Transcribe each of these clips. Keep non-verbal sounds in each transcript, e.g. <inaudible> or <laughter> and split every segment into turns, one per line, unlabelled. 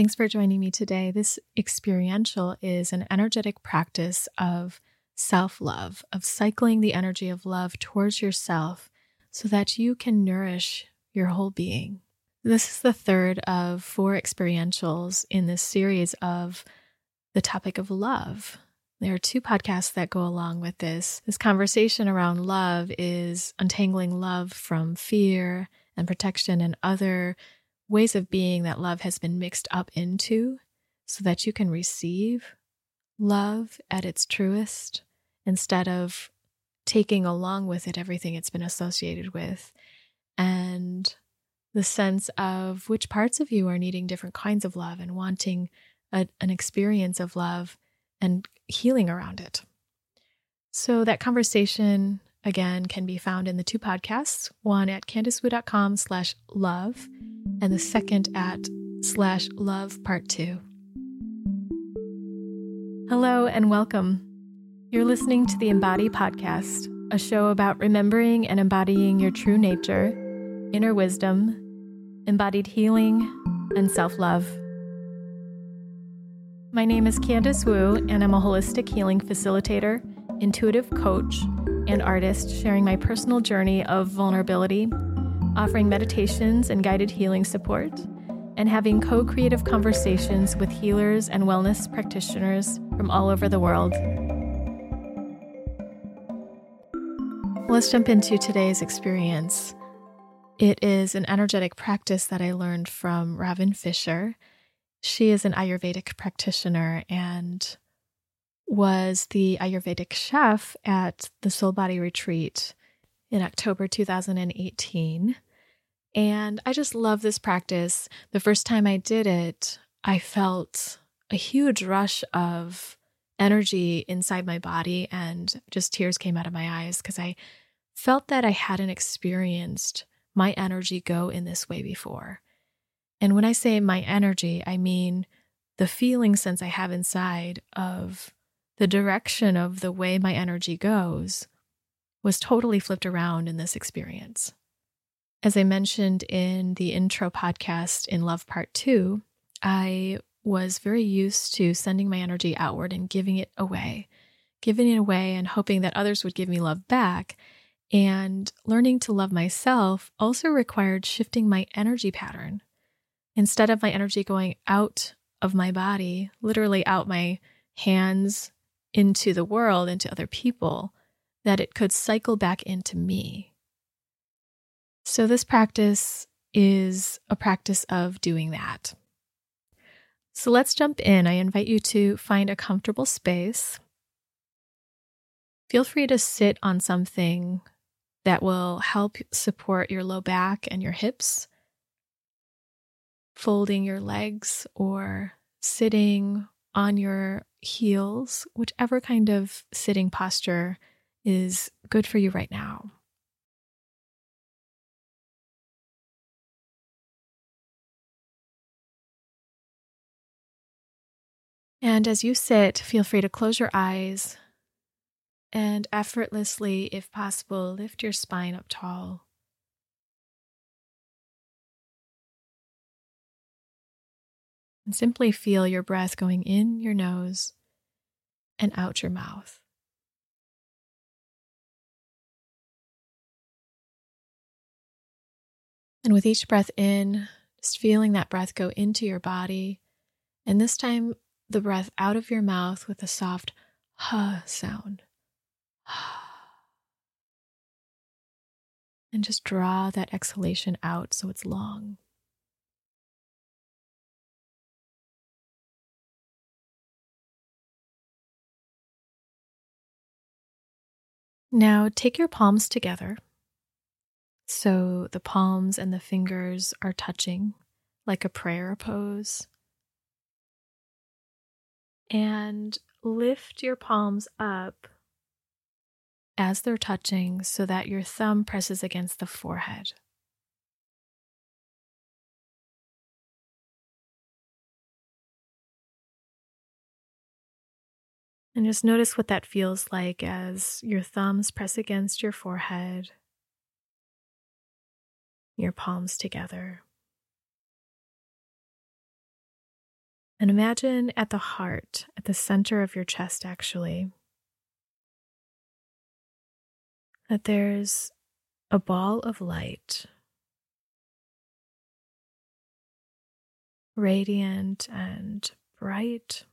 Thanks for joining me today. This experiential is an energetic practice of self love, of cycling the energy of love towards yourself so that you can nourish your whole being. This is the third of four experientials in this series of the topic of love. There are two podcasts that go along with this. This conversation around love is untangling love from fear and protection and other ways of being that love has been mixed up into so that you can receive love at its truest instead of taking along with it everything it's been associated with and the sense of which parts of you are needing different kinds of love and wanting a, an experience of love and healing around it. So that conversation again can be found in the two podcasts, one at candicewu.com slash love and the second at slash love part two. Hello and welcome. You're listening to the Embody Podcast, a show about remembering and embodying your true nature, inner wisdom, embodied healing, and self love. My name is Candice Wu, and I'm a holistic healing facilitator, intuitive coach, and artist sharing my personal journey of vulnerability offering meditations and guided healing support, and having co creative conversations with healers and wellness practitioners from all over the world. Let's jump into today's experience. It is an energetic practice that I learned from Robin Fisher. She is an Ayurvedic practitioner and was the Ayurvedic chef at the Soul Body Retreat in October 2018. And I just love this practice. The first time I did it, I felt a huge rush of energy inside my body, and just tears came out of my eyes because I felt that I hadn't experienced my energy go in this way before. And when I say my energy, I mean the feeling sense I have inside of the direction of the way my energy goes was totally flipped around in this experience. As I mentioned in the intro podcast in Love Part 2, I was very used to sending my energy outward and giving it away, giving it away and hoping that others would give me love back. And learning to love myself also required shifting my energy pattern. Instead of my energy going out of my body, literally out my hands into the world, into other people, that it could cycle back into me. So, this practice is a practice of doing that. So, let's jump in. I invite you to find a comfortable space. Feel free to sit on something that will help support your low back and your hips, folding your legs or sitting on your heels, whichever kind of sitting posture is good for you right now. And as you sit, feel free to close your eyes and effortlessly, if possible, lift your spine up tall. And simply feel your breath going in your nose and out your mouth. And with each breath in, just feeling that breath go into your body. And this time, the breath out of your mouth with a soft ha sound. <sighs> And just draw that exhalation out so it's long. Now take your palms together so the palms and the fingers are touching like a prayer pose. And lift your palms up as they're touching so that your thumb presses against the forehead. And just notice what that feels like as your thumbs press against your forehead your palms together. And imagine at the heart, at the center of your chest, actually, that there's a ball of light, radiant and bright.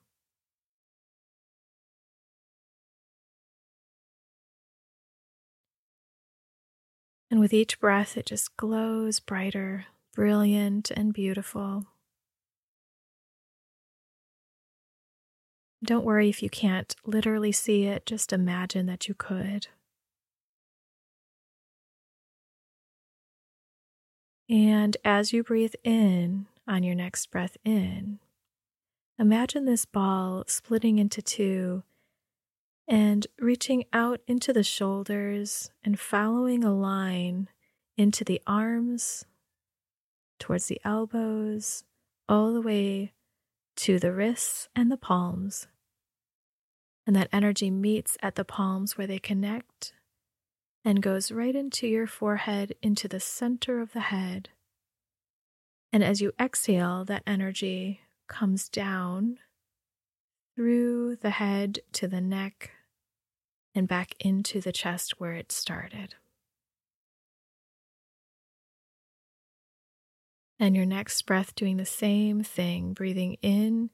And with each breath, it just glows brighter, brilliant, and beautiful. Don't worry if you can't literally see it, just imagine that you could. And as you breathe in on your next breath in, imagine this ball splitting into two and reaching out into the shoulders and following a line into the arms, towards the elbows, all the way to the wrists and the palms. And that energy meets at the palms where they connect and goes right into your forehead, into the center of the head. And as you exhale, that energy comes down through the head to the neck and back into the chest where it started. And your next breath, doing the same thing, breathing in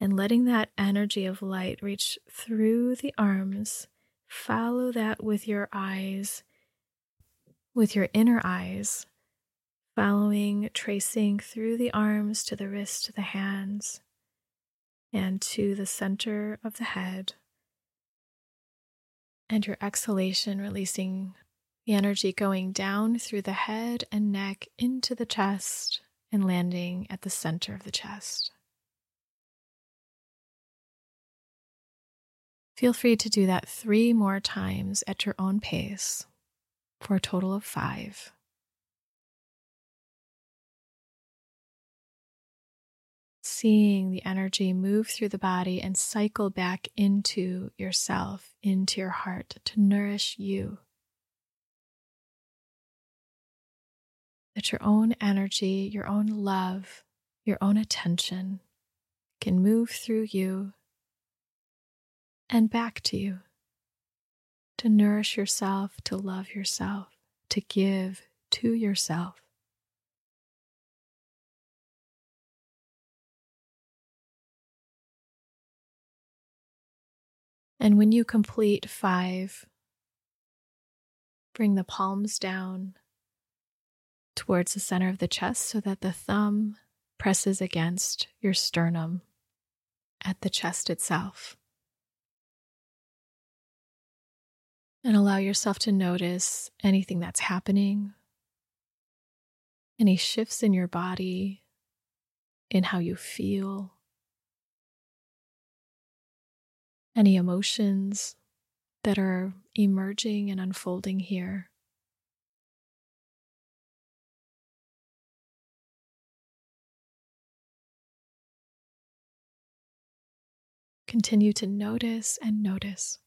and letting that energy of light reach through the arms. Follow that with your eyes, with your inner eyes, following, tracing through the arms to the wrist, to the hands, and to the center of the head. And your exhalation, releasing the energy going down through the head and neck into the chest and landing at the center of the chest. Feel free to do that three more times at your own pace for a total of five. Seeing the energy move through the body and cycle back into yourself, into your heart to nourish you. that your own energy, your own love, your own attention can move through you and back to you to nourish yourself, to love yourself, to give to yourself. And when you complete five, bring the palms down towards the center of the chest so that the thumb presses against your sternum at the chest itself. And allow yourself to notice anything that's happening, any shifts in your body, in how you feel, any emotions that are emerging and unfolding here. Continue to notice and notice.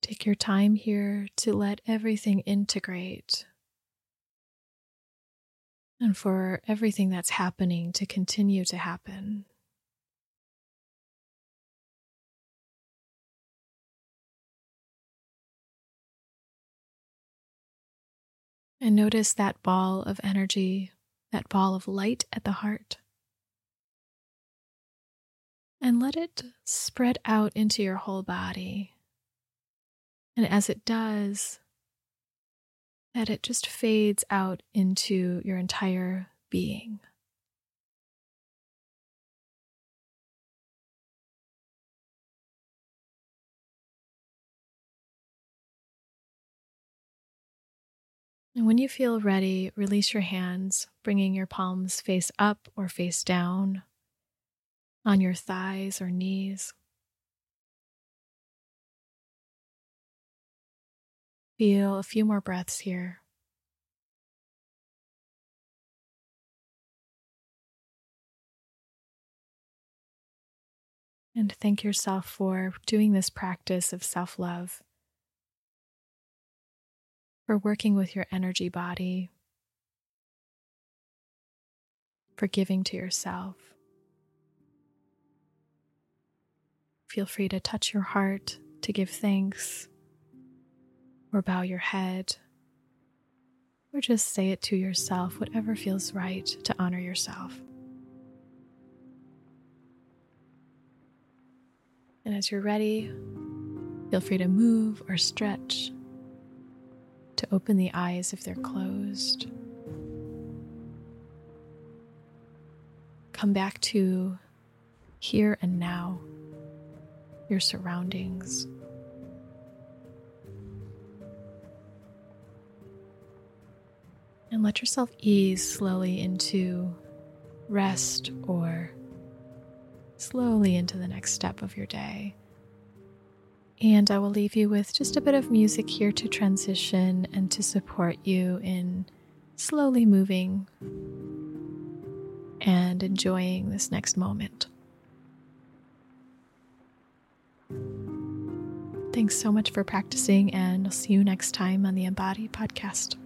Take your time here to let everything integrate and for everything that's happening to continue to happen. And notice that ball of energy, that ball of light at the heart. And let it spread out into your whole body. And as it does, that it just fades out into your entire being. And when you feel ready, release your hands, bringing your palms face up or face down on your thighs or knees. Feel a few more breaths here. And thank yourself for doing this practice of self love for working with your energy body, for giving to yourself. Feel free to touch your heart to give thanks, or bow your head, or just say it to yourself, whatever feels right to honor yourself. And as you're ready, feel free to move or stretch, to open the eyes if they're closed. Come back to here and now, your surroundings. And let yourself ease slowly into rest or slowly into the next step of your day. And I will leave you with just a bit of music here to transition and to support you in slowly moving and enjoying this next moment. Thanks so much for practicing, and I'll see you next time on the Embody Podcast.